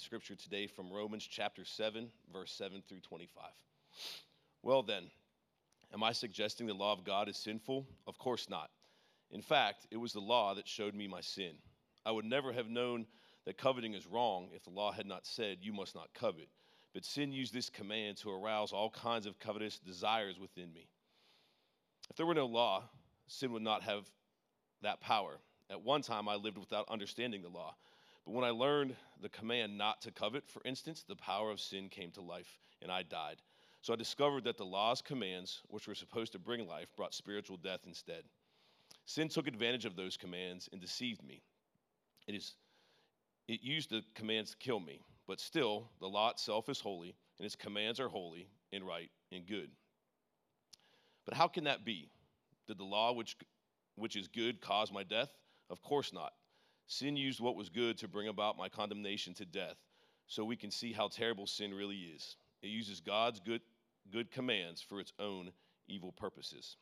scripture today from Romans chapter 7, verse 7 through 25. Well, then, am I suggesting the law of God is sinful? Of course not. In fact, it was the law that showed me my sin. I would never have known that coveting is wrong if the law had not said, You must not covet. But sin used this command to arouse all kinds of covetous desires within me. If there were no law, sin would not have that power. At one time, I lived without understanding the law. But when I learned the command not to covet, for instance, the power of sin came to life, and I died. So I discovered that the law's commands, which were supposed to bring life, brought spiritual death instead. Sin took advantage of those commands and deceived me. It, is, it used the commands to kill me, but still, the law itself is holy, and its commands are holy and right and good. But how can that be? Did the law, which, which is good, cause my death? Of course not. Sin used what was good to bring about my condemnation to death, so we can see how terrible sin really is. It uses God's good, good commands for its own evil purposes.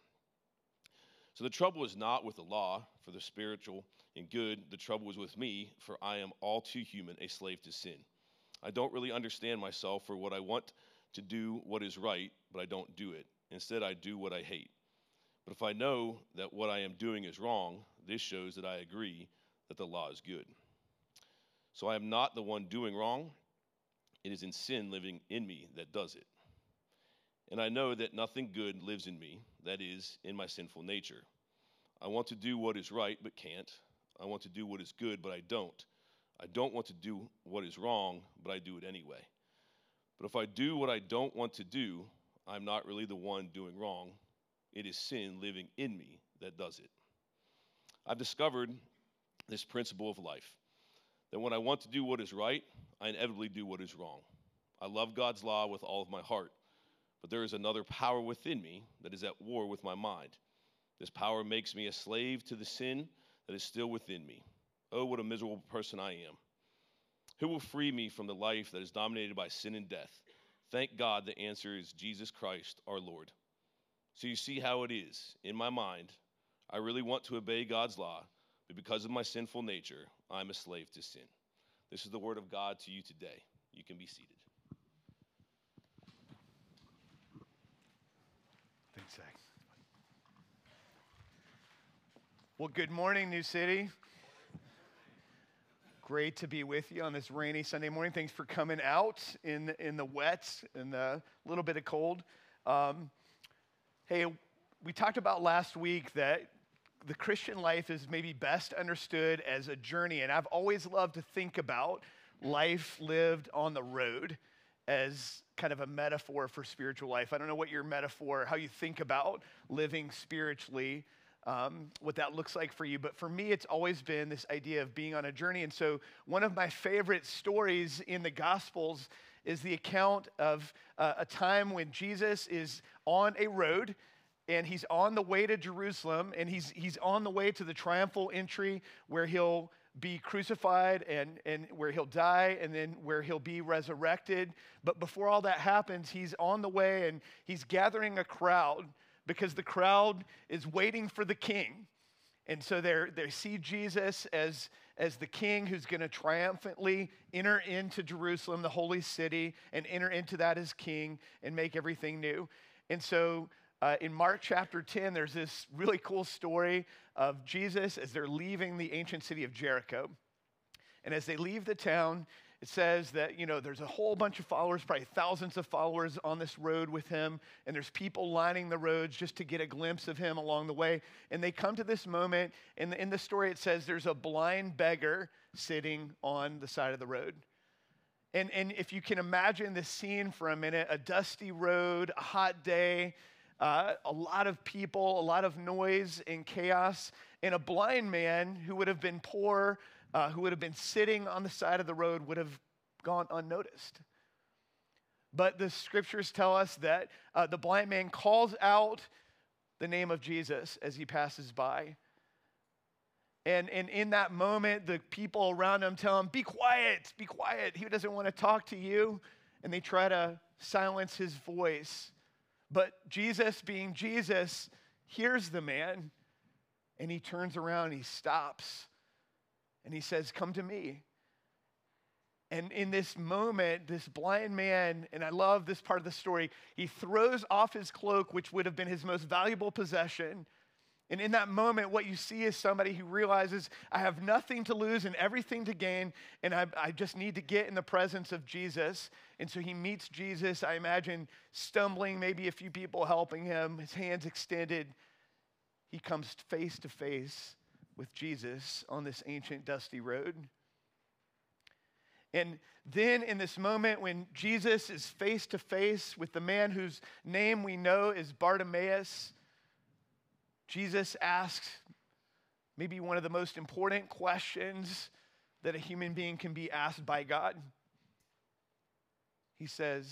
So the trouble is not with the law for the spiritual and good. The trouble is with me, for I am all too human, a slave to sin. I don't really understand myself for what I want to do what is right, but I don't do it. Instead, I do what I hate. But if I know that what I am doing is wrong, this shows that I agree that the law is good. So I am not the one doing wrong. It is in sin living in me that does it. And I know that nothing good lives in me, that is, in my sinful nature. I want to do what is right, but can't. I want to do what is good, but I don't. I don't want to do what is wrong, but I do it anyway. But if I do what I don't want to do, I'm not really the one doing wrong. It is sin living in me that does it. I've discovered this principle of life that when I want to do what is right, I inevitably do what is wrong. I love God's law with all of my heart, but there is another power within me that is at war with my mind. This power makes me a slave to the sin that is still within me. Oh, what a miserable person I am. Who will free me from the life that is dominated by sin and death? Thank God the answer is Jesus Christ, our Lord. So you see how it is. In my mind, I really want to obey God's law, but because of my sinful nature, I'm a slave to sin. This is the word of God to you today. You can be seated. Thanks, Zach. Well, good morning, New City. Great to be with you on this rainy Sunday morning. Thanks for coming out in, in the wet and the little bit of cold. Um, hey, we talked about last week that the Christian life is maybe best understood as a journey. And I've always loved to think about life lived on the road as kind of a metaphor for spiritual life. I don't know what your metaphor, how you think about living spiritually, um, what that looks like for you. But for me, it's always been this idea of being on a journey. And so, one of my favorite stories in the Gospels is the account of uh, a time when Jesus is on a road and he's on the way to Jerusalem, and he's, he's on the way to the triumphal entry where he'll be crucified and, and where he'll die, and then where he'll be resurrected. But before all that happens, he's on the way and he's gathering a crowd because the crowd is waiting for the king. And so they they see Jesus as, as the king who's going to triumphantly enter into Jerusalem, the holy city, and enter into that as king and make everything new. And so uh, in Mark chapter 10, there's this really cool story of Jesus as they're leaving the ancient city of Jericho. And as they leave the town, it says that, you know, there's a whole bunch of followers, probably thousands of followers on this road with him. And there's people lining the roads just to get a glimpse of him along the way. And they come to this moment. And in the story, it says there's a blind beggar sitting on the side of the road. And, and if you can imagine this scene for a minute, a dusty road, a hot day, uh, a lot of people, a lot of noise and chaos, and a blind man who would have been poor, uh, who would have been sitting on the side of the road, would have gone unnoticed. But the scriptures tell us that uh, the blind man calls out the name of Jesus as he passes by. And, and in that moment, the people around him tell him, Be quiet, be quiet. He doesn't want to talk to you. And they try to silence his voice. But Jesus, being Jesus, hears the man and he turns around he stops and he says, Come to me. And in this moment, this blind man, and I love this part of the story, he throws off his cloak, which would have been his most valuable possession. And in that moment, what you see is somebody who realizes, I have nothing to lose and everything to gain, and I, I, just need to get in the presence of Jesus. And so he meets Jesus, I imagine stumbling, maybe a few people helping him, his hands extended. He comes face to face with Jesus on this ancient dusty road. And then, in this moment, when Jesus is face to face with the man whose name we know is Bartimaeus, Jesus asks maybe one of the most important questions that a human being can be asked by God. He says,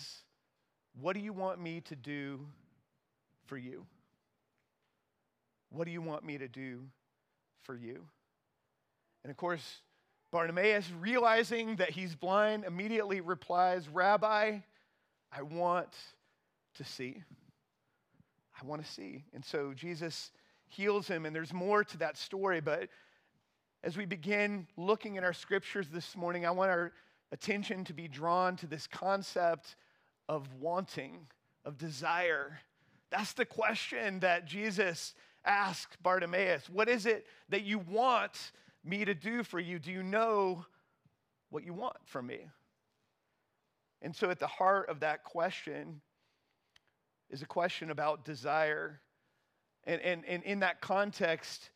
What do you want me to do for you? What do you want me to do for you? And of course, Bartimaeus, realizing that he's blind, immediately replies, Rabbi, I want to see. I want to see. And so Jesus heals him, and there's more to that story. But as we begin looking at our scriptures this morning, I want our attention to be drawn to this concept of wanting, of desire. That's the question that Jesus asked Bartimaeus. What is it that you want me to do for you? Do you know what you want from me? And so, at the heart of that question is a question about desire. And, and, and in that context,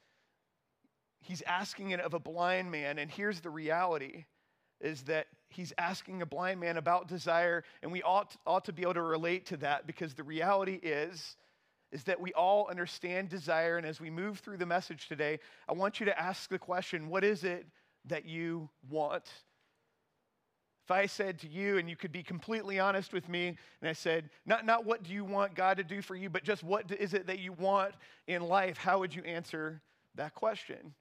he's asking it of a blind man. And here's the reality is that he's asking a blind man about desire, and we ought, ought to be able to relate to that because the reality is is that we all understand desire. And as we move through the message today, I want you to ask the question what is it that you want? If I said to you, and you could be completely honest with me, and I said, not, not what do you want God to do for you, but just what is it that you want in life, how would you answer that question?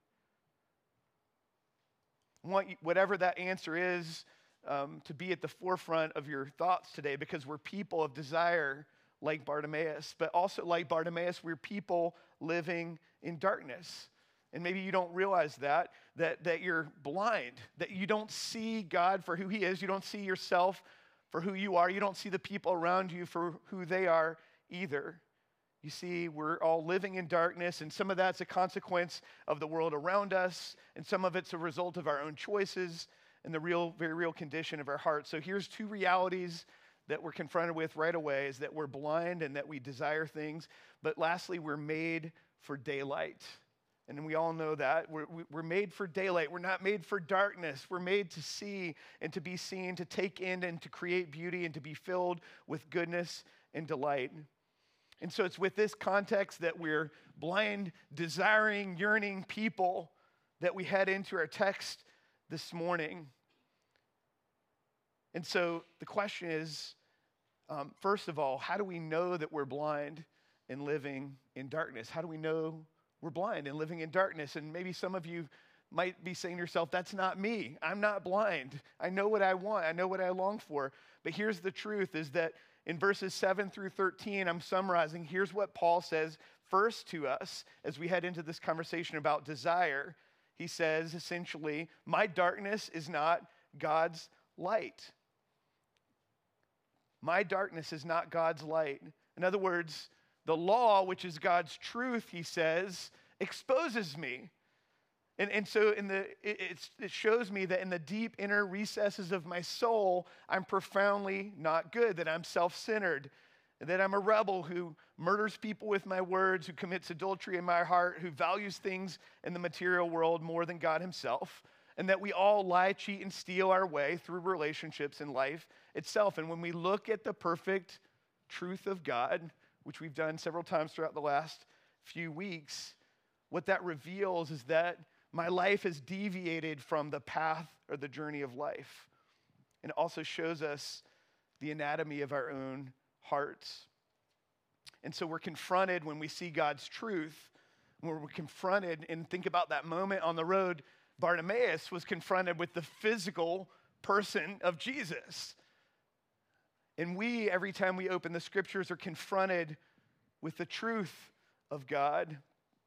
Want whatever that answer is um, to be at the forefront of your thoughts today because we're people of desire like Bartimaeus, but also like Bartimaeus, we're people living in darkness. And maybe you don't realize that, that, that you're blind, that you don't see God for who He is. You don't see yourself for who you are. You don't see the people around you for who they are either. You see, we're all living in darkness, and some of that's a consequence of the world around us, and some of it's a result of our own choices and the real, very real condition of our hearts. So here's two realities that we're confronted with right away is that we're blind and that we desire things. But lastly, we're made for daylight. And we all know that. We're, we're made for daylight. We're not made for darkness. We're made to see and to be seen, to take in and to create beauty and to be filled with goodness and delight. And so it's with this context that we're blind, desiring, yearning people that we head into our text this morning. And so the question is um, first of all, how do we know that we're blind and living in darkness? How do we know we're blind and living in darkness? And maybe some of you might be saying to yourself, That's not me. I'm not blind. I know what I want, I know what I long for. But here's the truth is that in verses 7 through 13, I'm summarizing. Here's what Paul says first to us as we head into this conversation about desire. He says essentially, My darkness is not God's light. My darkness is not God's light. In other words, the law, which is God's truth, he says, exposes me. And, and so in the, it, it shows me that in the deep inner recesses of my soul, I'm profoundly not good, that I'm self centered, that I'm a rebel who murders people with my words, who commits adultery in my heart, who values things in the material world more than God Himself, and that we all lie, cheat, and steal our way through relationships and life itself. And when we look at the perfect truth of God, which we've done several times throughout the last few weeks, what that reveals is that my life has deviated from the path or the journey of life. And it also shows us the anatomy of our own hearts. And so we're confronted when we see God's truth, when we're confronted and think about that moment on the road, Bartimaeus was confronted with the physical person of Jesus. And we, every time we open the scriptures, are confronted with the truth of God.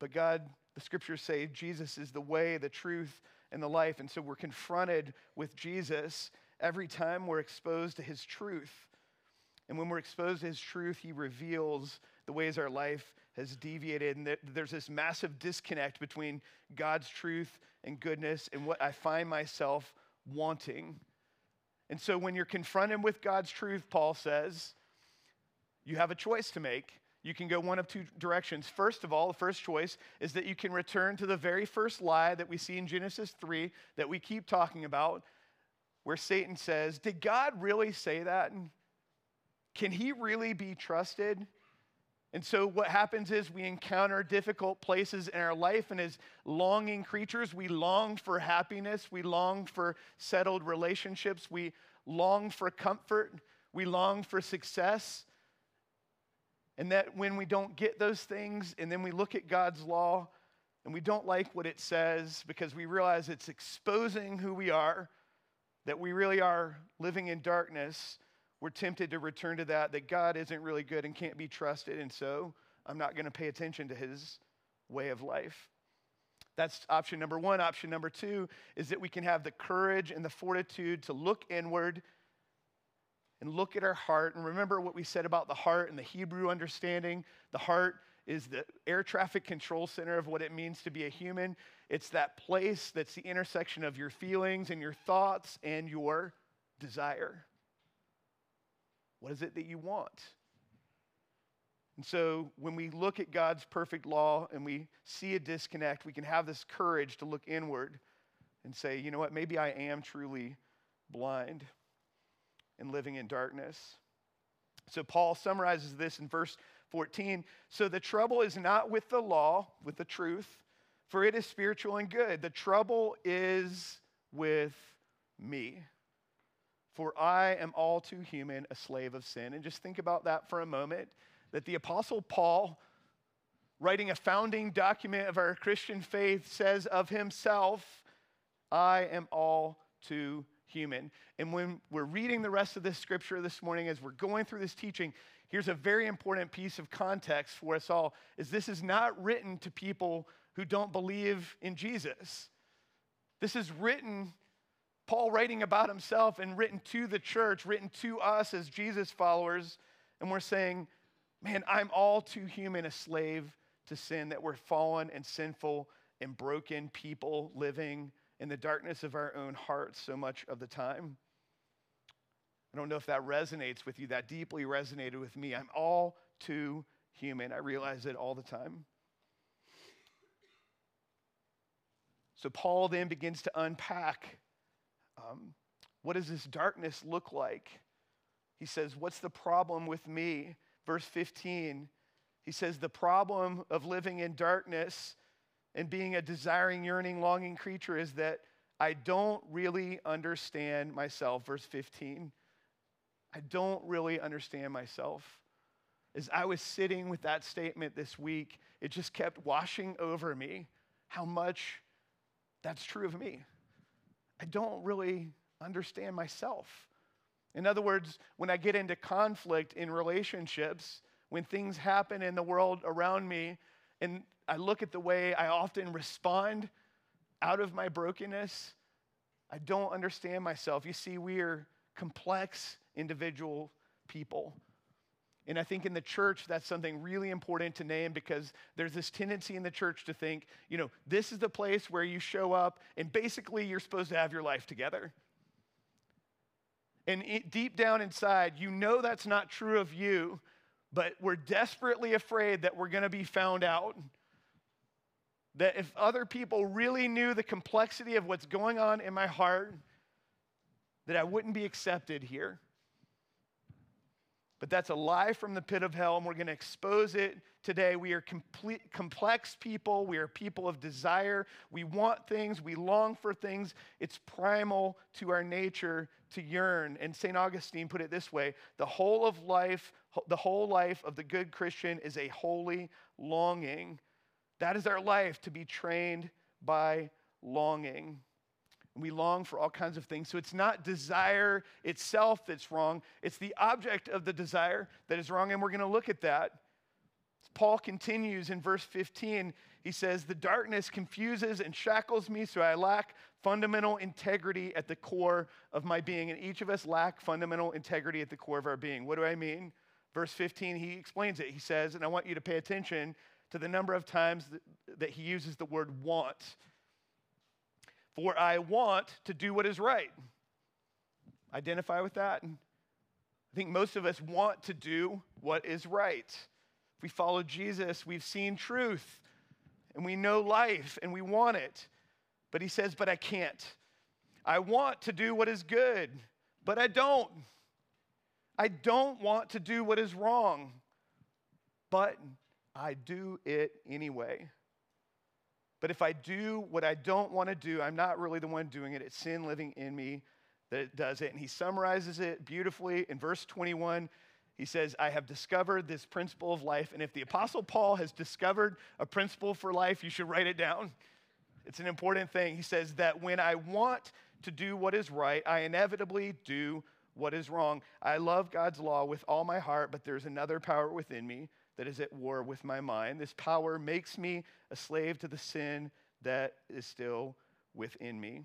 But God, the scriptures say Jesus is the way, the truth, and the life. And so we're confronted with Jesus every time we're exposed to his truth. And when we're exposed to his truth, he reveals the ways our life has deviated. And there's this massive disconnect between God's truth and goodness and what I find myself wanting. And so when you're confronted with God's truth, Paul says, you have a choice to make. You can go one of two directions. First of all, the first choice is that you can return to the very first lie that we see in Genesis 3 that we keep talking about, where Satan says, Did God really say that? Can he really be trusted? And so, what happens is we encounter difficult places in our life, and as longing creatures, we long for happiness, we long for settled relationships, we long for comfort, we long for success. And that when we don't get those things, and then we look at God's law and we don't like what it says because we realize it's exposing who we are, that we really are living in darkness, we're tempted to return to that, that God isn't really good and can't be trusted, and so I'm not going to pay attention to his way of life. That's option number one. Option number two is that we can have the courage and the fortitude to look inward and look at our heart. And remember what we said about the heart and the Hebrew understanding. The heart is the air traffic control center of what it means to be a human. It's that place that's the intersection of your feelings and your thoughts and your desire. What is it that you want? And so when we look at God's perfect law and we see a disconnect, we can have this courage to look inward and say, you know what, maybe I am truly blind and living in darkness. So Paul summarizes this in verse 14. So the trouble is not with the law, with the truth, for it is spiritual and good. The trouble is with me for I am all too human, a slave of sin. And just think about that for a moment that the Apostle Paul, writing a founding document of our Christian faith, says of himself, I am all too human. And when we're reading the rest of this scripture this morning, as we're going through this teaching, here's a very important piece of context for us all is this is not written to people who don't believe in Jesus. This is written Paul writing about himself and written to the church, written to us as Jesus followers, and we're saying, man, I'm all too human, a slave to sin, that we're fallen and sinful and broken people living in the darkness of our own hearts so much of the time. I don't know if that resonates with you, that deeply resonated with me. I'm all too human. I realize it all the time. So Paul then begins to unpack um, what does this darkness look like? He says, What's the problem with me? Verse 15, he says, The problem of living in darkness and being a desiring, yearning, longing creature is that I don't really understand myself. Verse 15, I don't really understand myself. As I was sitting with that statement this week, it just kept washing over me how much that's true of me. I don't really understand myself. In other words, when I get into conflict in relationships, when things happen in the world around me, and I look at the way I often respond out of my brokenness, I don't understand myself. You see, we are complex individual people. And I think in the church, that's something really important to name because there's this tendency in the church to think, you know, this is the place where you show up and basically you're supposed to have your life together. And it, deep down inside, you know that's not true of you, but we're desperately afraid that we're going to be found out. That if other people really knew the complexity of what's going on in my heart, that I wouldn't be accepted here. But that's a lie from the pit of hell, and we're going to expose it today. We are complete, complex people. We are people of desire. We want things. We long for things. It's primal to our nature to yearn. And St. Augustine put it this way the whole of life, the whole life of the good Christian is a holy longing. That is our life to be trained by longing. We long for all kinds of things. So it's not desire itself that's wrong, it's the object of the desire that is wrong. And we're going to look at that. Paul continues in verse 15. He says, The darkness confuses and shackles me, so I lack fundamental integrity at the core of my being. And each of us lack fundamental integrity at the core of our being. What do I mean? Verse 15, he explains it. He says, and I want you to pay attention to the number of times that, that he uses the word want. For I want to do what is right. Identify with that. I think most of us want to do what is right. If we follow Jesus, we've seen truth and we know life and we want it. But he says, But I can't. I want to do what is good, but I don't. I don't want to do what is wrong, but I do it anyway. But if I do what I don't want to do, I'm not really the one doing it. It's sin living in me that does it. And he summarizes it beautifully in verse 21. He says, I have discovered this principle of life. And if the Apostle Paul has discovered a principle for life, you should write it down. It's an important thing. He says that when I want to do what is right, I inevitably do what is wrong. I love God's law with all my heart, but there's another power within me that is at war with my mind. This power makes me a slave to the sin that is still within me.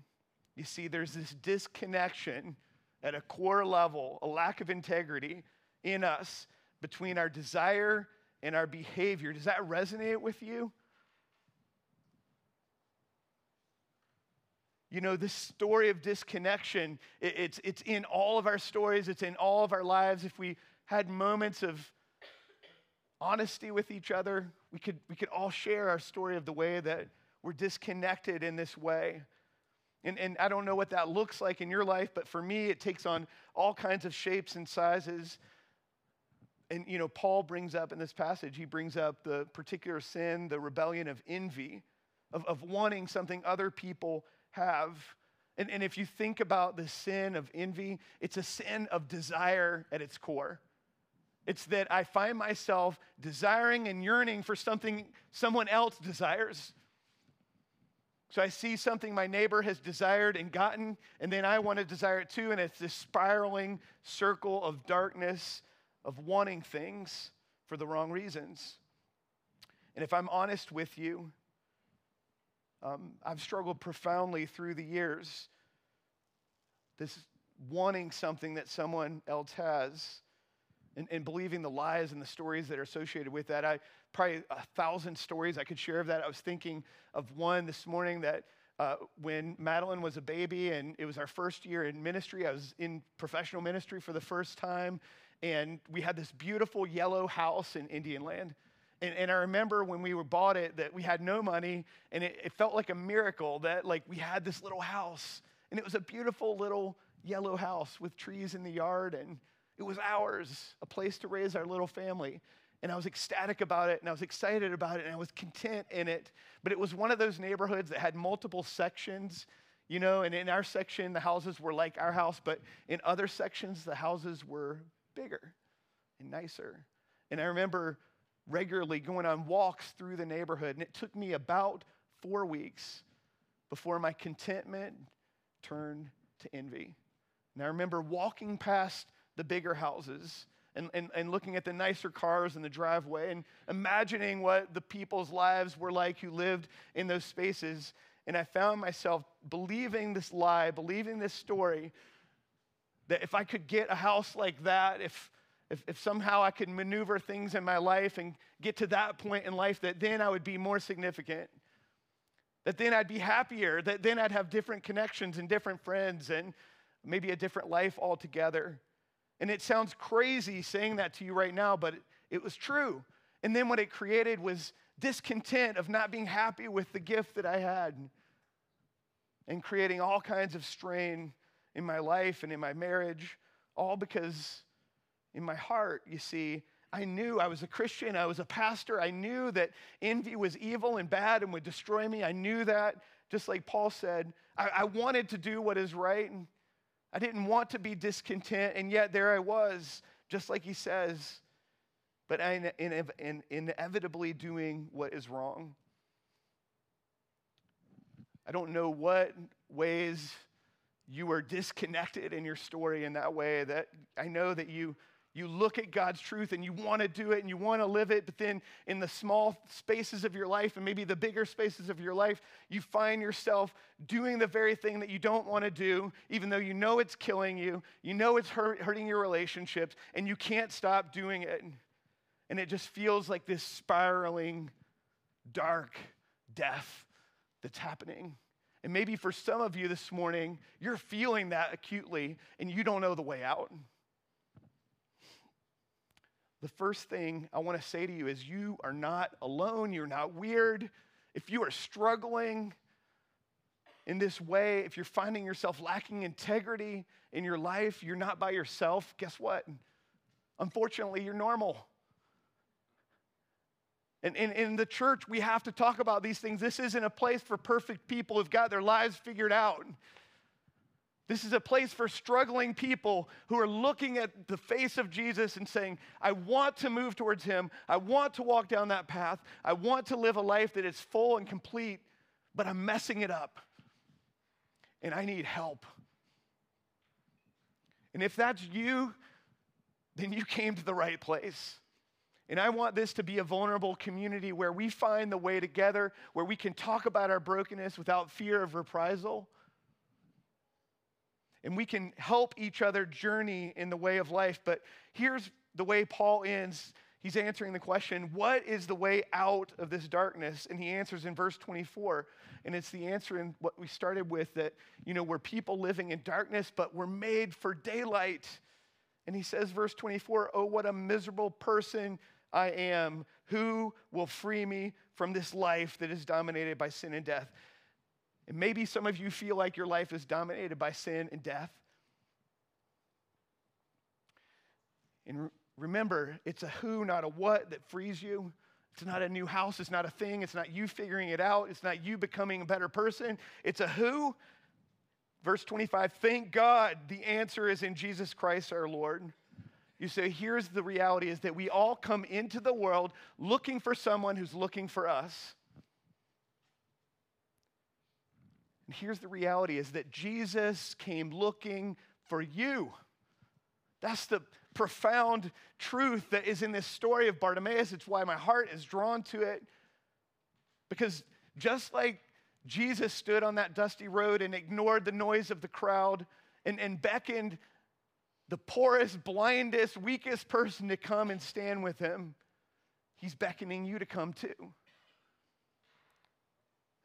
You see, there's this disconnection at a core level, a lack of integrity in us between our desire and our behavior. Does that resonate with you? You know, this story of disconnection, it's, it's in all of our stories, it's in all of our lives. If we had moments of honesty with each other, we could, we could all share our story of the way that we're disconnected in this way. And, and I don't know what that looks like in your life, but for me, it takes on all kinds of shapes and sizes. And, you know, Paul brings up in this passage, he brings up the particular sin, the rebellion of envy, of, of wanting something other people have. And, and if you think about the sin of envy, it's a sin of desire at its core. It's that I find myself desiring and yearning for something someone else desires. So I see something my neighbor has desired and gotten, and then I want to desire it too. And it's this spiraling circle of darkness, of wanting things for the wrong reasons. And if I'm honest with you, um, I've struggled profoundly through the years. This wanting something that someone else has and, and believing the lies and the stories that are associated with that. I probably a thousand stories I could share of that. I was thinking of one this morning that uh, when Madeline was a baby and it was our first year in ministry, I was in professional ministry for the first time, and we had this beautiful yellow house in Indian Land. And, and, I remember when we were bought it that we had no money, and it, it felt like a miracle that like we had this little house, and it was a beautiful little yellow house with trees in the yard, and it was ours, a place to raise our little family. And I was ecstatic about it and I was excited about it and I was content in it. But it was one of those neighborhoods that had multiple sections, you know, and in our section, the houses were like our house, but in other sections, the houses were bigger and nicer. And I remember regularly going on walks through the neighborhood, and it took me about four weeks before my contentment turned to envy. And I remember walking past the bigger houses and, and, and looking at the nicer cars in the driveway and imagining what the people's lives were like who lived in those spaces. And I found myself believing this lie, believing this story that if I could get a house like that, if, if, if, somehow I could maneuver things in my life and get to that point in life, that then I would be more significant. That then I'd be happier. That then I'd have different connections and different friends and maybe a different life altogether. And it sounds crazy saying that to you right now, but it, it was true. And then what it created was discontent of not being happy with the gift that I had and creating all kinds of strain in my life and in my marriage, all because in my heart, you see, I knew I was a Christian, I was a pastor, I knew that envy was evil and bad and would destroy me. I knew that, just like Paul said. I, I wanted to do what is right, and I didn't want to be discontent, and yet there I was, just like he says, but I in, inevitably doing what is wrong. I don't know what ways you were disconnected in your story in that way that I know that you you look at God's truth and you want to do it and you want to live it, but then in the small spaces of your life and maybe the bigger spaces of your life, you find yourself doing the very thing that you don't want to do, even though you know it's killing you, you know it's hurt, hurting your relationships, and you can't stop doing it. And it just feels like this spiraling, dark death that's happening. And maybe for some of you this morning, you're feeling that acutely and you don't know the way out. The first thing I want to say to you is you are not alone, you're not weird. If you are struggling in this way, if you're finding yourself lacking integrity in your life, you're not by yourself. Guess what? Unfortunately, you're normal. And in, the church, we have to talk about these things. This isn't a place for perfect people who've got their lives figured out. This is a place for struggling people who are looking at the face of Jesus and saying, I want to move towards him. I want to walk down that path. I want to live a life that is full and complete, but I'm messing it up. And I need help. And if that's you, then you came to the right place. And I want this to be a vulnerable community where we find the way together, where we can talk about our brokenness without fear of reprisal and we can help each other journey in the way of life. But here's the way Paul ends. He's answering the question, What is the way out of this darkness? And he answers in verse 24. And it's the answer in what we started with that, you know, we're people living in darkness, but we're made for daylight. And he says, verse 24, Oh, what a miserable person I am. Who will free me from this life that is dominated by sin and death? And maybe some of you feel like your life is dominated by sin and death. And remember, it's a who, not a what, that frees you. It's not a new house. It's not a thing. It's not you figuring it out. It's not you becoming a better person. It's a who. Verse 25, thank God the answer is in Jesus Christ our Lord. You say, here's the reality is that we all come into the world looking for someone who's looking for us. And here's the reality is that Jesus came looking for you. That's the profound truth that is in this story of Bartimaeus. It's why my heart is drawn to it. Because just like Jesus stood on that dusty road and ignored the noise of the crowd and, and beckoned the poorest, blindest, weakest person to come and stand with him, he's beckoning you to come too.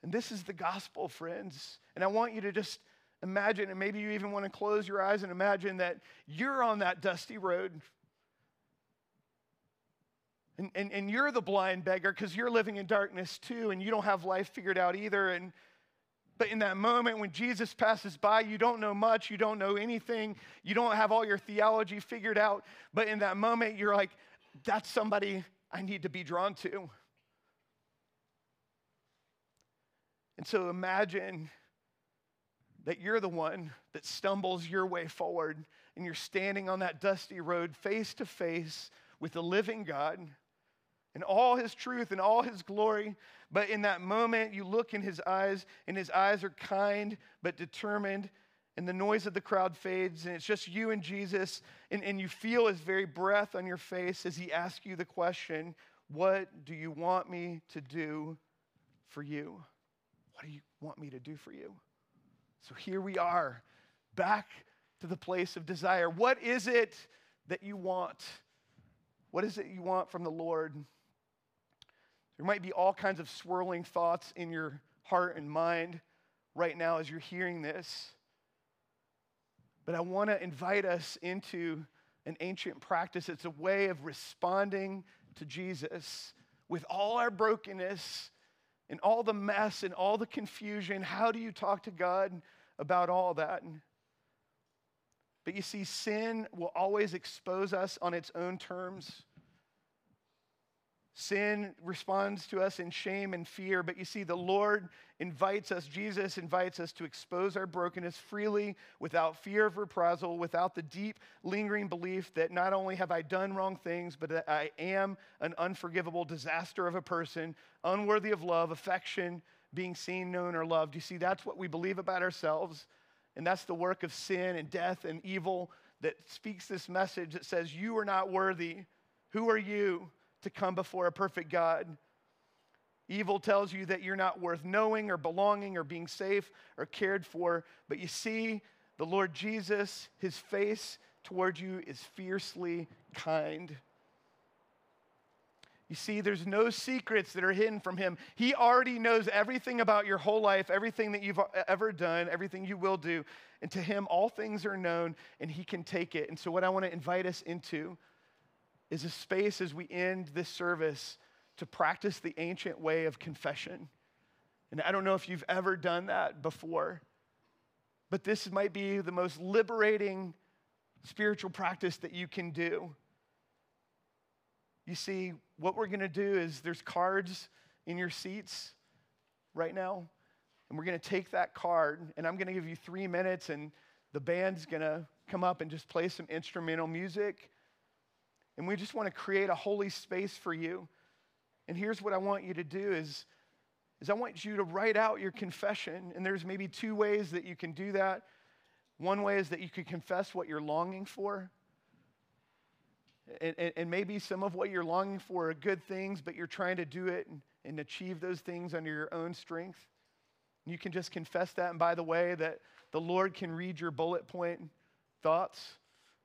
And this is the gospel, friends. And I want you to just imagine, and maybe you even want to close your eyes and imagine that you're on that dusty road. And, and, and you're the blind beggar because you're living in darkness too, and you don't have life figured out either. And but in that moment when Jesus passes by, you don't know much, you don't know anything, you don't have all your theology figured out. But in that moment, you're like, that's somebody I need to be drawn to. And so imagine that you're the one that stumbles your way forward and you're standing on that dusty road face to face with the living God and all his truth and all his glory. But in that moment, you look in his eyes, and his eyes are kind but determined, and the noise of the crowd fades, and it's just you and Jesus, and, and you feel his very breath on your face as he asks you the question What do you want me to do for you? What do you want me to do for you? So here we are, back to the place of desire. What is it that you want? What is it you want from the Lord? There might be all kinds of swirling thoughts in your heart and mind right now as you're hearing this. But I want to invite us into an ancient practice. It's a way of responding to Jesus with all our brokenness and all the mess and all the confusion, how do you talk to God about all that? But you see, sin will always expose us on its own terms. Sin responds to us in shame and fear, but you see, the Lord invites us, Jesus invites us to expose our brokenness freely without fear of reprisal, without the deep, lingering belief that not only have I done wrong things, but that I am an unforgivable disaster of a person, unworthy of love, affection, being seen, known, or loved. You see, that's what we believe about ourselves, and that's the work of sin and death and evil that speaks this message that says, You are not worthy. Who are you to come before a perfect God? Evil tells you that you're not worth knowing or belonging or being safe or cared for, but you see, the Lord Jesus, his face toward you is fiercely kind. You see, there's no secrets that are hidden from him. He already knows everything about your whole life, everything that you've ever done, everything you will do. And to him, all things are known and he can take it. And so, what I want to invite us into is a space as we end this service to practice the ancient way of confession. And I don't know if you've ever done that before, but this might be the most liberating spiritual practice that you can do. You see, what we're going to do is there's cards in your seats right now, and we're going to take that card, and I'm going to give you three minutes, and the band's going to come up and just play some instrumental music. And we just want to create a holy space for you. And here's what I want you to do is, is I want you to write out your confession. And there's maybe two ways that you can do that. One way is that you could confess what you're longing for. And, and, and, maybe some of what you're longing for are good things, but you're trying to do it and, and achieve those things under your own strength. You can just confess that. And by the way, that the Lord can read your bullet point thoughts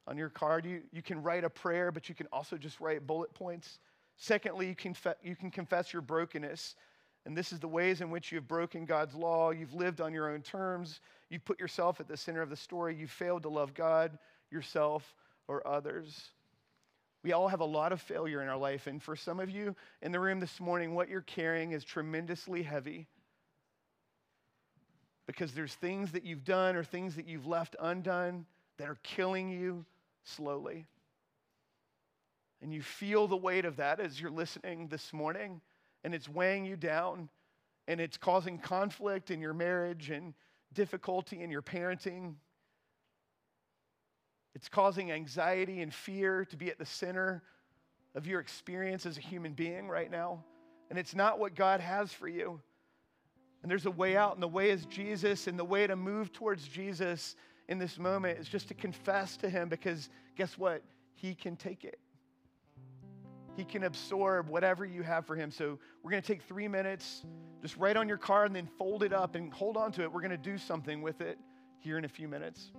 on your card. You, you can write a prayer, but you can also just write bullet points. Secondly, you can, you can confess your brokenness. And this is the ways in which you've broken God's law. You've lived on your own terms. You've put yourself at the center of the story. You've failed to love God, yourself, or others. We all have a lot of failure in our life. And for some of you in the room this morning, what you're carrying is tremendously heavy because there's things that you've done or things that you've left undone that are killing you slowly. And you feel the weight of that as you're listening this morning, and it's weighing you down, and it's causing conflict in your marriage and difficulty in your parenting. It's causing anxiety and fear to be at the center of your experience as a human being right now. And it's not what God has for you. And there's a way out, and the way is Jesus, and the way to move towards Jesus in this moment is just to confess to Him because guess what? He can take it. He can absorb whatever you have for Him. So we're going to take three minutes, just write on your card and then fold it up and hold on to it. We're going to do something with it here in a few minutes.